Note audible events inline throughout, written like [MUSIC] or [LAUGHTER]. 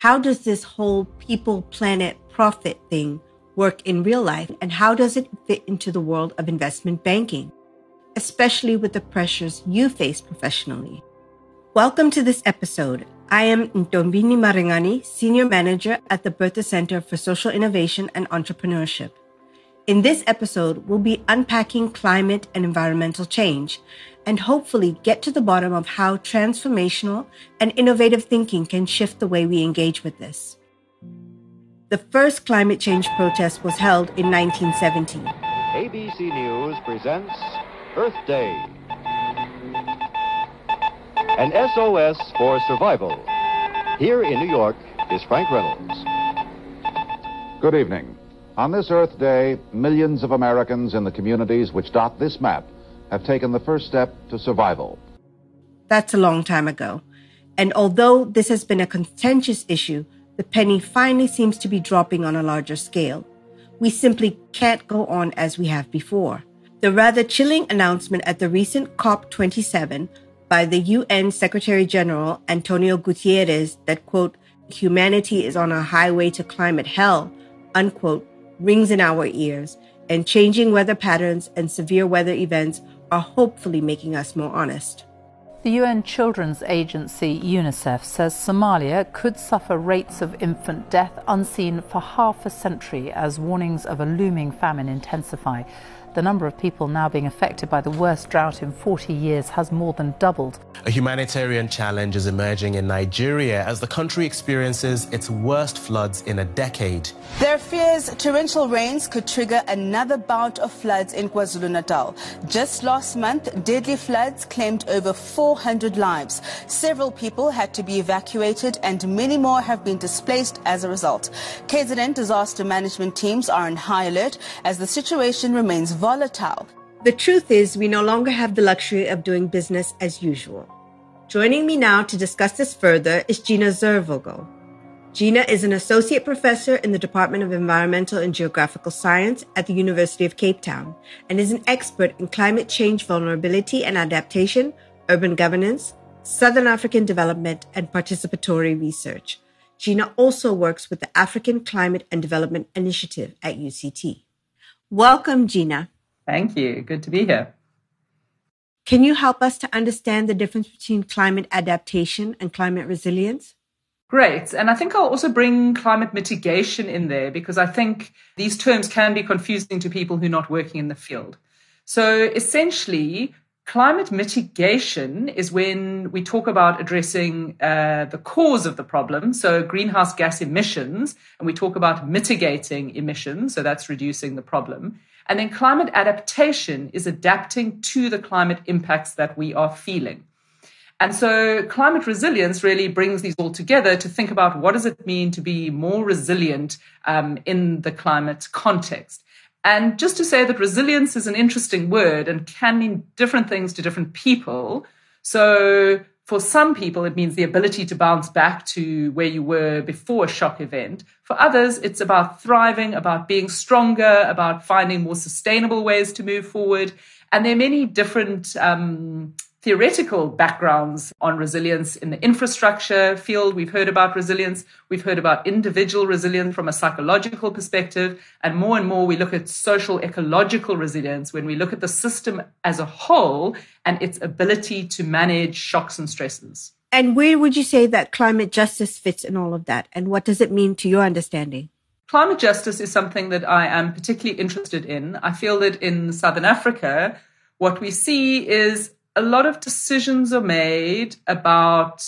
How does this whole people, planet, profit thing work in real life? And how does it fit into the world of investment banking, especially with the pressures you face professionally? Welcome to this episode. I am Ntombini Marangani, Senior Manager at the Bertha Center for Social Innovation and Entrepreneurship. In this episode, we'll be unpacking climate and environmental change and hopefully get to the bottom of how transformational and innovative thinking can shift the way we engage with this. The first climate change protest was held in 1970. ABC News presents Earth Day. An SOS for survival. Here in New York is Frank Reynolds. Good evening. On this Earth Day, millions of Americans in the communities which dot this map have taken the first step to survival. That's a long time ago. And although this has been a contentious issue, the penny finally seems to be dropping on a larger scale. We simply can't go on as we have before. The rather chilling announcement at the recent COP27 by the UN Secretary General Antonio Guterres that, quote, humanity is on a highway to climate hell, unquote, rings in our ears, and changing weather patterns and severe weather events are hopefully making us more honest. The UN Children's Agency UNICEF says Somalia could suffer rates of infant death unseen for half a century as warnings of a looming famine intensify the number of people now being affected by the worst drought in 40 years has more than doubled. A humanitarian challenge is emerging in Nigeria as the country experiences its worst floods in a decade. There are fears torrential rains could trigger another bout of floods in KwaZulu Natal. Just last month, deadly floods claimed over 400 lives. Several people had to be evacuated and many more have been displaced as a result. KZN disaster management teams are on high alert as the situation remains volatile volatile. The truth is, we no longer have the luxury of doing business as usual. Joining me now to discuss this further is Gina Ziervogel. Gina is an associate professor in the Department of Environmental and Geographical Science at the University of Cape Town and is an expert in climate change vulnerability and adaptation, urban governance, Southern African development, and participatory research. Gina also works with the African Climate and Development Initiative at UCT. Welcome, Gina. Thank you. Good to be here. Can you help us to understand the difference between climate adaptation and climate resilience? Great. And I think I'll also bring climate mitigation in there because I think these terms can be confusing to people who are not working in the field. So essentially, climate mitigation is when we talk about addressing uh, the cause of the problem, so greenhouse gas emissions, and we talk about mitigating emissions, so that's reducing the problem. And then climate adaptation is adapting to the climate impacts that we are feeling. And so climate resilience really brings these all together to think about what does it mean to be more resilient um, in the climate context. And just to say that resilience is an interesting word and can mean different things to different people. So for some people, it means the ability to bounce back to where you were before a shock event. For others, it's about thriving, about being stronger, about finding more sustainable ways to move forward. And there are many different um, theoretical backgrounds on resilience in the infrastructure field. We've heard about resilience. We've heard about individual resilience from a psychological perspective. And more and more, we look at social ecological resilience when we look at the system as a whole and its ability to manage shocks and stresses. And where would you say that climate justice fits in all of that? And what does it mean to your understanding? Climate justice is something that I am particularly interested in. I feel that in Southern Africa, what we see is a lot of decisions are made about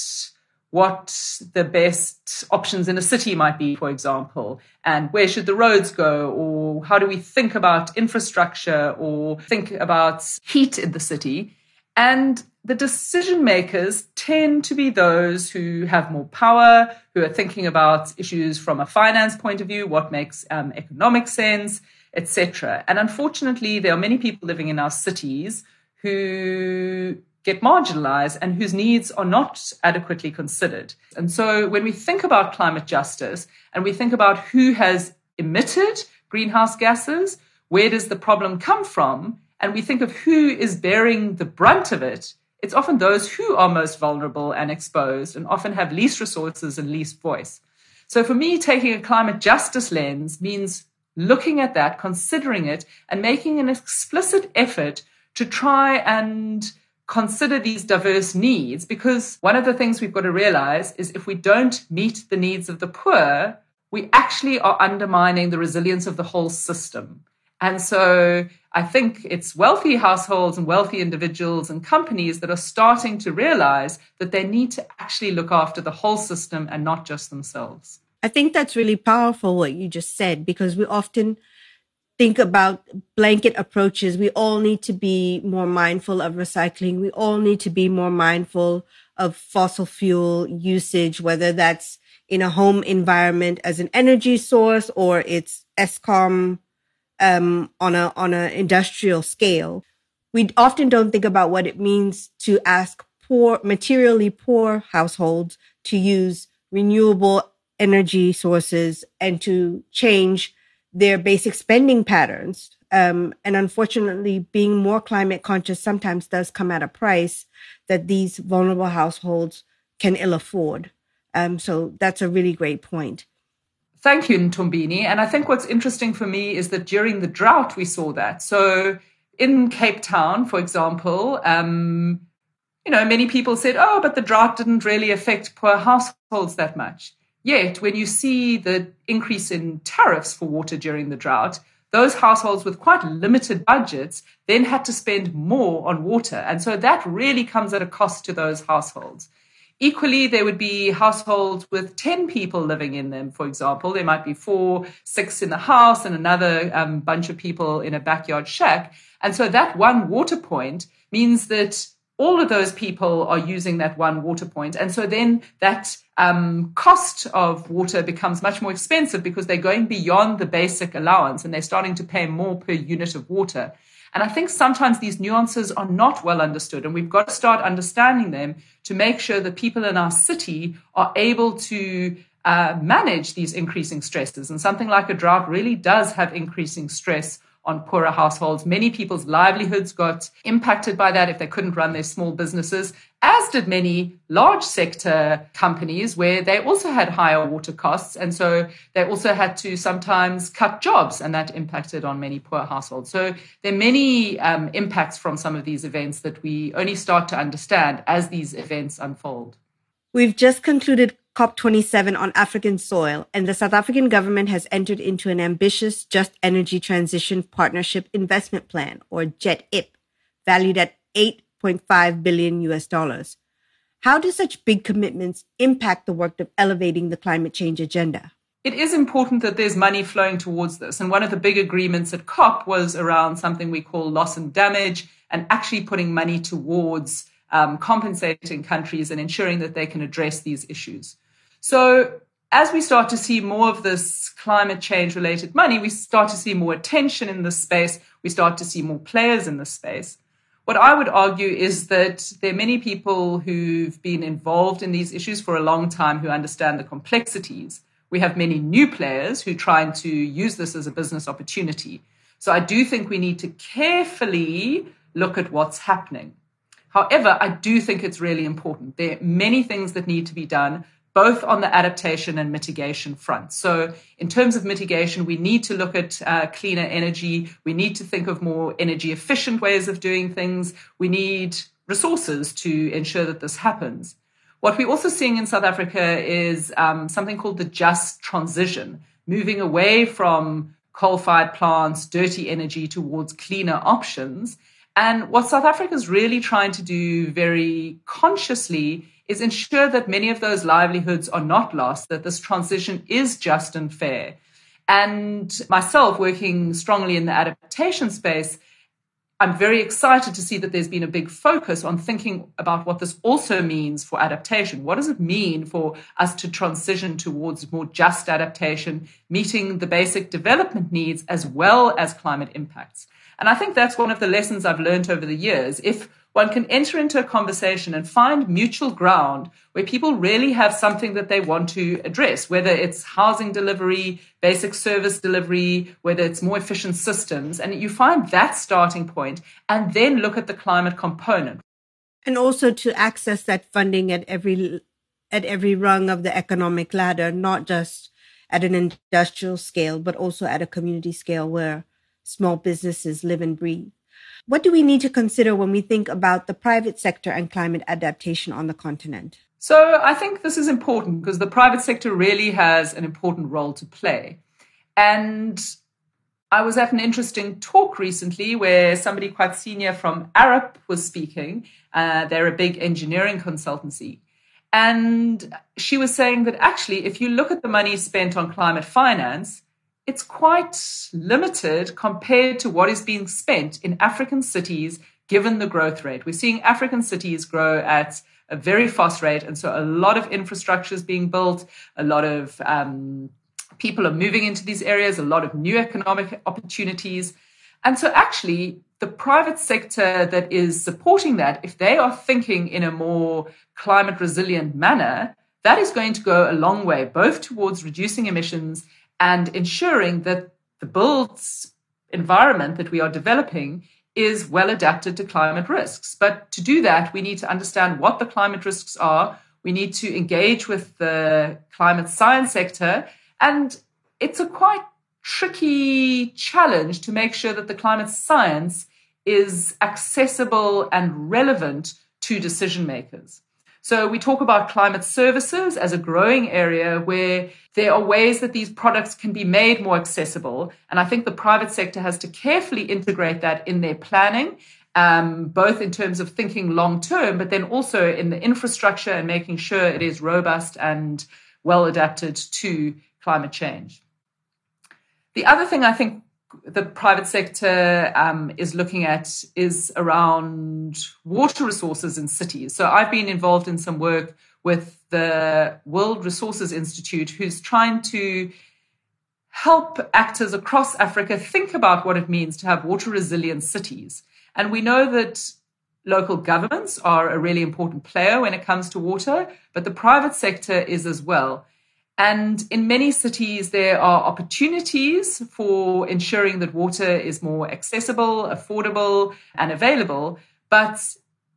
what the best options in a city might be, for example, and where should the roads go, or how do we think about infrastructure or think about heat in the city. And the decision makers tend to be those who have more power, who are thinking about issues from a finance point of view, what makes um, economic sense, etc. And unfortunately, there are many people living in our cities who get marginalized and whose needs are not adequately considered. And so when we think about climate justice and we think about who has emitted greenhouse gases, where does the problem come from, and we think of who is bearing the brunt of it, it's often those who are most vulnerable and exposed and often have least resources and least voice. So for me, taking a climate justice lens means looking at that, considering it, and making an explicit effort to try and consider these diverse needs. Because one of the things we've got to realize is if we don't meet the needs of the poor, we actually are undermining the resilience of the whole system. And so I think it's wealthy households and wealthy individuals and companies that are starting to realize that they need to actually look after the whole system and not just themselves. I think that's really powerful what you just said because we often think about blanket approaches. We all need to be more mindful of recycling. We all need to be more mindful of fossil fuel usage, whether that's in a home environment as an energy source or it's Eskom um, on a on an industrial scale. We often don't think about what it means to ask poor, materially poor households to use renewable energy sources and to change their basic spending patterns. Um, and unfortunately, being more climate conscious sometimes does come at a price that these vulnerable households can ill afford. Um, so that's a really great point. Thank you, Ntombini. And I think what's interesting for me is that during the drought, we saw that. So in Cape Town, for example, um, you know, many people said, oh, but the drought didn't really affect poor households that much. Yet, when you see the increase in tariffs for water during the drought, those households with quite limited budgets then had to spend more on water. And so that really comes at a cost to those households. Equally, there would be households with 10 people living in them, for example. There might be four, six in the house, and another um, bunch of people in a backyard shack. And so that one water point means that all of those people are using that one water point. And so then that um, cost of water becomes much more expensive because they're going beyond the basic allowance and they're starting to pay more per unit of water. And I think sometimes these nuances are not well understood, and we've got to start understanding them to make sure that people in our city are able to uh, manage these increasing stresses. And something like a drought really does have increasing stress on poorer households. Many people's livelihoods got impacted by that if they couldn't run their small businesses, as did many large sector companies where they also had higher water costs. And so they also had to sometimes cut jobs, and that impacted on many poor households. So there are many um, impacts from some of these events that we only start to understand as these events unfold. We've just concluded COP27 on African soil, and the South African government has entered into an ambitious Just Energy Transition Partnership Investment Plan, or JET IP, valued at 8.5 billion US dollars. How do such big commitments impact the work of elevating the climate change agenda? It is important that there's money flowing towards this. And one of the big agreements at COP was around something we call loss and damage and actually putting money towards um, compensating countries and ensuring that they can address these issues. So as we start to see more of this climate change related money, we start to see more attention in this space. We start to see more players in this space. What I would argue is that there are many people who've been involved in these issues for a long time who understand the complexities. We have many new players who are trying to use this as a business opportunity. So I do think we need to carefully look at what's happening. However, I do think it's really important. There are many things that need to be done both on the adaptation and mitigation front. So, in terms of mitigation, we need to look at uh, cleaner energy. We need to think of more energy efficient ways of doing things. We need resources to ensure that this happens. What we're also seeing in South Africa is um, something called the just transition, moving away from coal fired plants, dirty energy towards cleaner options. And what South Africa is really trying to do very consciously is ensure that many of those livelihoods are not lost, that this transition is just and fair. And myself, working strongly in the adaptation space, I'm very excited to see that there's been a big focus on thinking about what this also means for adaptation. What does it mean for us to transition towards more just adaptation, meeting the basic development needs as well as climate impacts? And I think that's one of the lessons I've learned over the years. If one can enter into a conversation and find mutual ground where people really have something that they want to address, whether it's housing delivery, basic service delivery, whether it's more efficient systems. And you find that starting point and then look at the climate component. And also to access that funding at every at every rung of the economic ladder, not just at an industrial scale, but also at a community scale where small businesses live and breathe. What do we need to consider when we think about the private sector and climate adaptation on the continent? So I think this is important because the private sector really has an important role to play. And I was at an interesting talk recently where somebody quite senior from Arup was speaking. Uh, they're a big engineering consultancy. And she was saying that actually, if you look at the money spent on climate finance, it's quite limited compared to what is being spent in African cities given the growth rate. We're seeing African cities grow at a very fast rate. And so a lot of infrastructure is being built, a lot of um, people are moving into these areas, a lot of new economic opportunities. And so actually, the private sector that is supporting that, if they are thinking in a more climate resilient manner, that is going to go a long way, both towards reducing emissions and ensuring that the built environment that we are developing is well adapted to climate risks. But to do that, we need to understand what the climate risks are. We need to engage with the climate science sector. And it's a quite tricky challenge to make sure that the climate science is accessible and relevant to decision makers. So we talk about climate services as a growing area where there are ways that these products can be made more accessible. And I think the private sector has to carefully integrate that in their planning, um, both in terms of thinking long term, but then also in the infrastructure and making sure it is robust and well adapted to climate change. The other thing I think the private sector um, is looking at is around water resources in cities. So I've been involved in some work with the World Resources Institute, who's trying to help actors across Africa think about what it means to have water resilient cities. And we know that local governments are a really important player when it comes to water, but the private sector is as well. And in many cities, there are opportunities for ensuring that water is more accessible, affordable, and available. But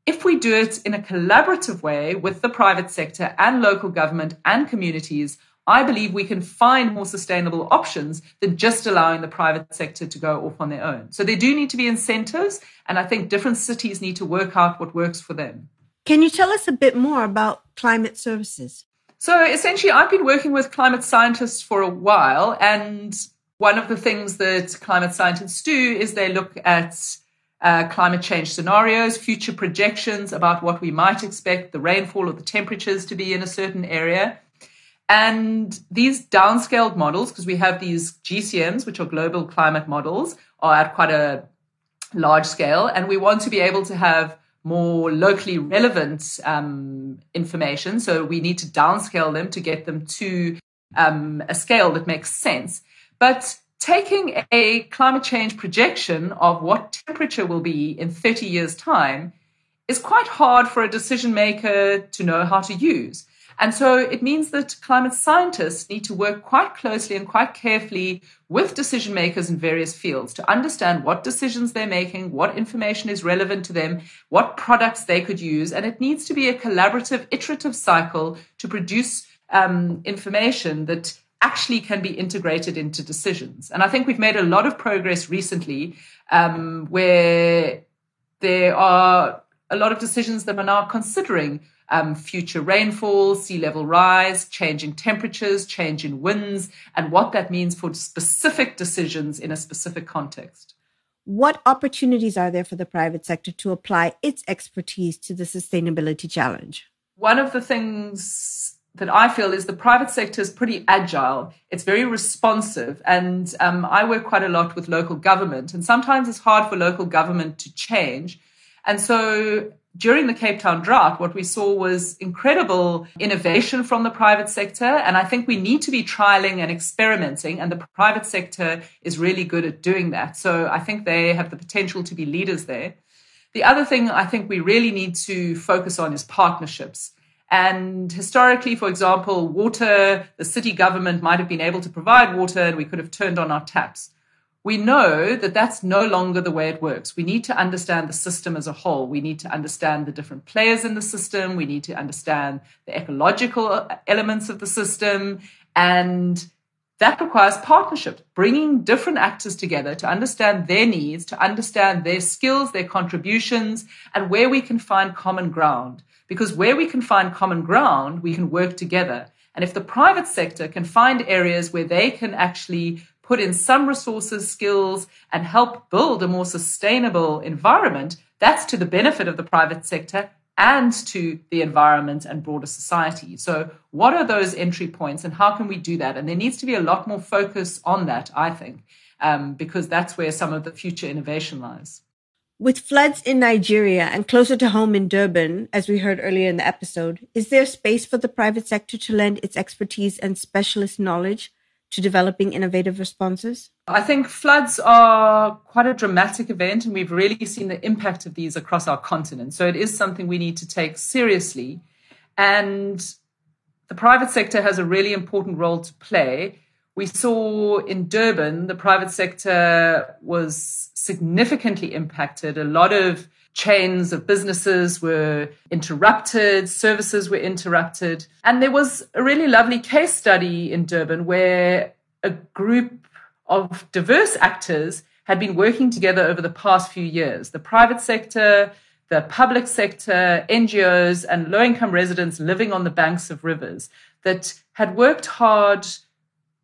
if we do it in a collaborative way with the private sector and local government and communities, I believe we can find more sustainable options than just allowing the private sector to go off on their own. So there do need to be incentives, and I think different cities need to work out what works for them. Can you tell us a bit more about climate services? So essentially, I've been working with climate scientists for a while, and one of the things that climate scientists do is they look at uh, climate change scenarios, future projections about what we might expect the rainfall or the temperatures to be in a certain area. And these downscaled models, because we have these GCMs, which are global climate models, are at quite a large scale. And we want to be able to have more locally relevant um, information. So we need to downscale them to get them to um, a scale that makes sense. But taking a climate change projection of what temperature will be in 30 years' time is quite hard for a decision maker to know how to use. And so it means that climate scientists need to work quite closely and quite carefully with decision makers in various fields to understand what decisions they're making, what information is relevant to them, what products they could use. And it needs to be a collaborative, iterative cycle to produce um, information that actually can be integrated into decisions. And I think we've made a lot of progress recently um, where there are a lot of decisions that are now considering um, future rainfall, sea level rise, changing temperatures, change in winds, and what that means for specific decisions in a specific context. What opportunities are there for the private sector to apply its expertise to the sustainability challenge? One of the things that I feel is the private sector is pretty agile. It's very responsive. And um, I work quite a lot with local government, and sometimes it's hard for local government to change. And so during the Cape Town drought, what we saw was incredible innovation from the private sector. And I think we need to be trialing and experimenting, and the private sector is really good at doing that. So I think they have the potential to be leaders there. The other thing I think we really need to focus on is partnerships. And historically, for example, water, the city government might have been able to provide water and we could have turned on our taps. We know that that's no longer the way it works. We need to understand the system as a whole. We need to understand the different players in the system. We need to understand the ecological elements of the system. And that requires partnership, bringing different actors together to understand their needs, to understand their skills, their contributions, and where we can find common ground. Because where we can find common ground, we can work together. And if the private sector can find areas where they can actually put in some resources, skills, and help build a more sustainable environment, that's to the benefit of the private sector and to the environment and broader society. So, what are those entry points and how can we do that? And there needs to be a lot more focus on that, I think, um, because that's where some of the future innovation lies. With floods in Nigeria and closer to home in Durban, as we heard earlier in the episode, is there space for the private sector to lend its expertise and specialist knowledge to developing innovative responses? I think floods are quite a dramatic event, and we've really seen the impact of these across our continent. So it is something we need to take seriously. And the private sector has a really important role to play. We saw in Durban, the private sector was significantly impacted. A lot of chains of businesses were interrupted, services were interrupted. And there was a really lovely case study in Durban where a group of diverse actors had been working together over the past few years. The private sector, the public sector, NGOs, and low income residents living on the banks of rivers that had worked hard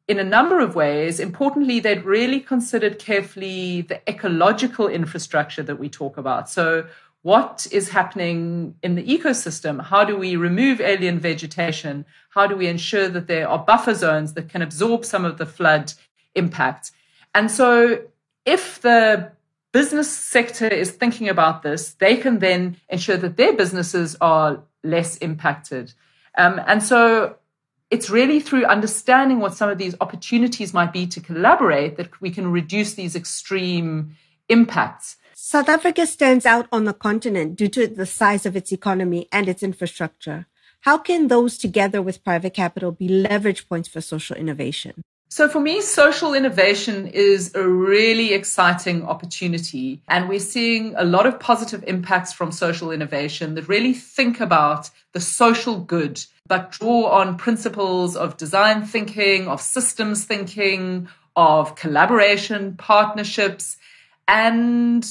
in a number of ways. Importantly, they'd really considered carefully the ecological infrastructure that we talk about. So, what is happening in the ecosystem? How do we remove alien vegetation? How do we ensure that there are buffer zones that can absorb some of the flood impact? And so, if the business sector is thinking about this, they can then ensure that their businesses are less impacted. Um, and so, it's really through understanding what some of these opportunities might be to collaborate that we can reduce these extreme impacts. South Africa stands out on the continent due to the size of its economy and its infrastructure. How can those together with private capital be leverage points for social innovation? So for me, social innovation is a really exciting opportunity. And we're seeing a lot of positive impacts from social innovation that really think about the social good, but draw on principles of design thinking, of systems thinking, of collaboration, partnerships. And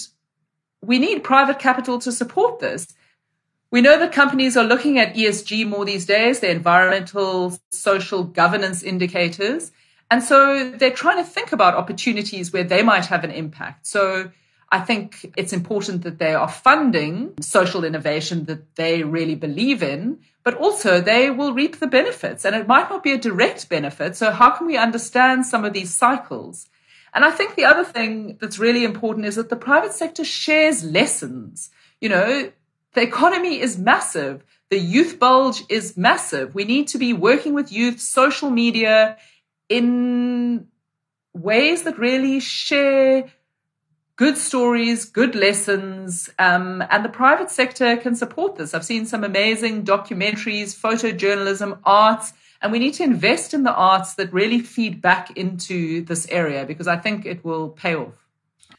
we need private capital to support this. We know that companies are looking at ESG more these days, the environmental, social governance indicators. And so they're trying to think about opportunities where they might have an impact. So I think it's important that they are funding social innovation that they really believe in, but also they will reap the benefits. And it might not be a direct benefit. So how can we understand some of these cycles? And I think the other thing that's really important is that the private sector shares lessons. You know, the economy is massive. The youth bulge is massive. We need to be working with youth, social media, in ways that really share good stories, good lessons, um, and the private sector can support this. I've seen some amazing documentaries, photojournalism, arts, and we need to invest in the arts that really feed back into this area because I think it will pay off.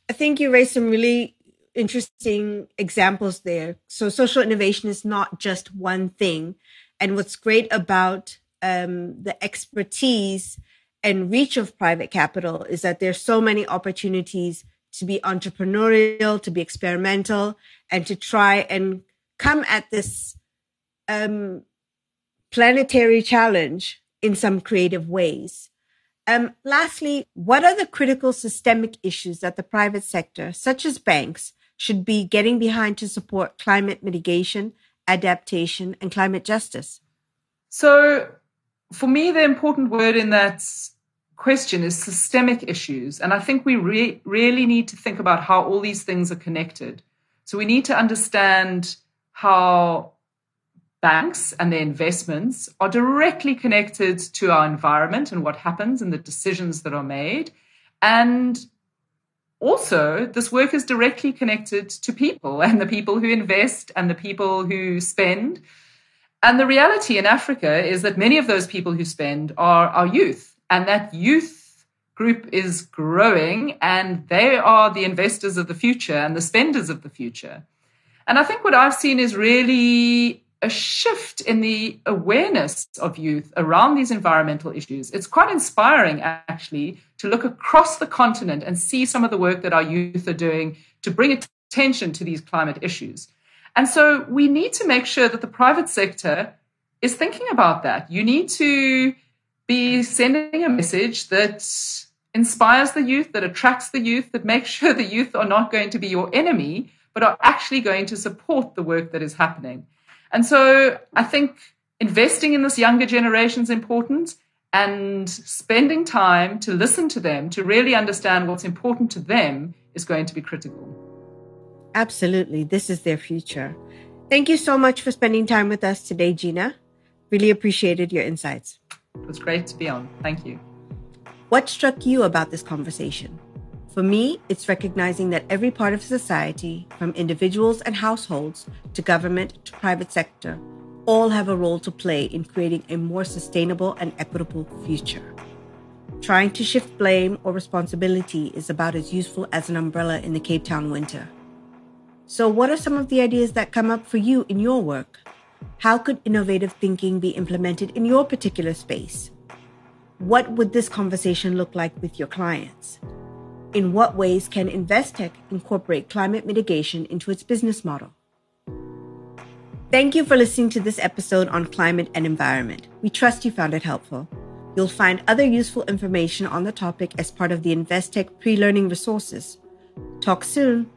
I think you raised some really interesting examples there. So social innovation is not just one thing. And what's great about um, the expertise and reach of private capital is that there's so many opportunities to be entrepreneurial, to be experimental, and to try and come at this um, planetary challenge in some creative ways. Um, lastly, what are the critical systemic issues that the private sector, such as banks, should be getting behind to support climate mitigation, adaptation, and climate justice? So, for me, the important word in that question is systemic issues. And I think we re- really need to think about how all these things are connected. So we need to understand how banks and their investments are directly connected to our environment and what happens and the decisions that are made. And also, this work is directly connected to people [LAUGHS] and the people who invest and the people who spend. And the reality in Africa is that many of those people who spend are our youth. And that youth group is growing and they are the investors of the future and the spenders of the future. And I think what I've seen is really a shift in the awareness of youth around these environmental issues. It's quite inspiring, actually, to look across the continent and see some of the work that our youth are doing to bring attention to these climate issues. And so we need to make sure that the private sector is thinking about that. You need to be sending a message that inspires the youth, that attracts the youth, that makes [LAUGHS] sure the youth are not going to be your enemy, but are actually going to support the work that is happening. And so I think investing in this younger generation is important and spending time to listen to them, to really understand what's important to them, is going to be critical. Absolutely. This is their future. Thank you so much for spending time with us today, Gina. Really appreciated your insights. It was great to be on. Thank you. What struck you about this conversation? For me, it's recognizing that every part of society, from individuals and households to government to private sector, all have a role to play in creating a more sustainable and equitable future. Trying to shift blame or responsibility is about as useful as an umbrella in the Cape Town winter. So, what are some of the ideas that come up for you in your work? How could innovative thinking be implemented in your particular space? What would this conversation look like with your clients? In what ways can Investec incorporate climate mitigation into its business model? Thank you for listening to this episode on climate and environment. We trust you found it helpful. You'll find other useful information on the topic as part of the Investec pre learning resources. Talk soon.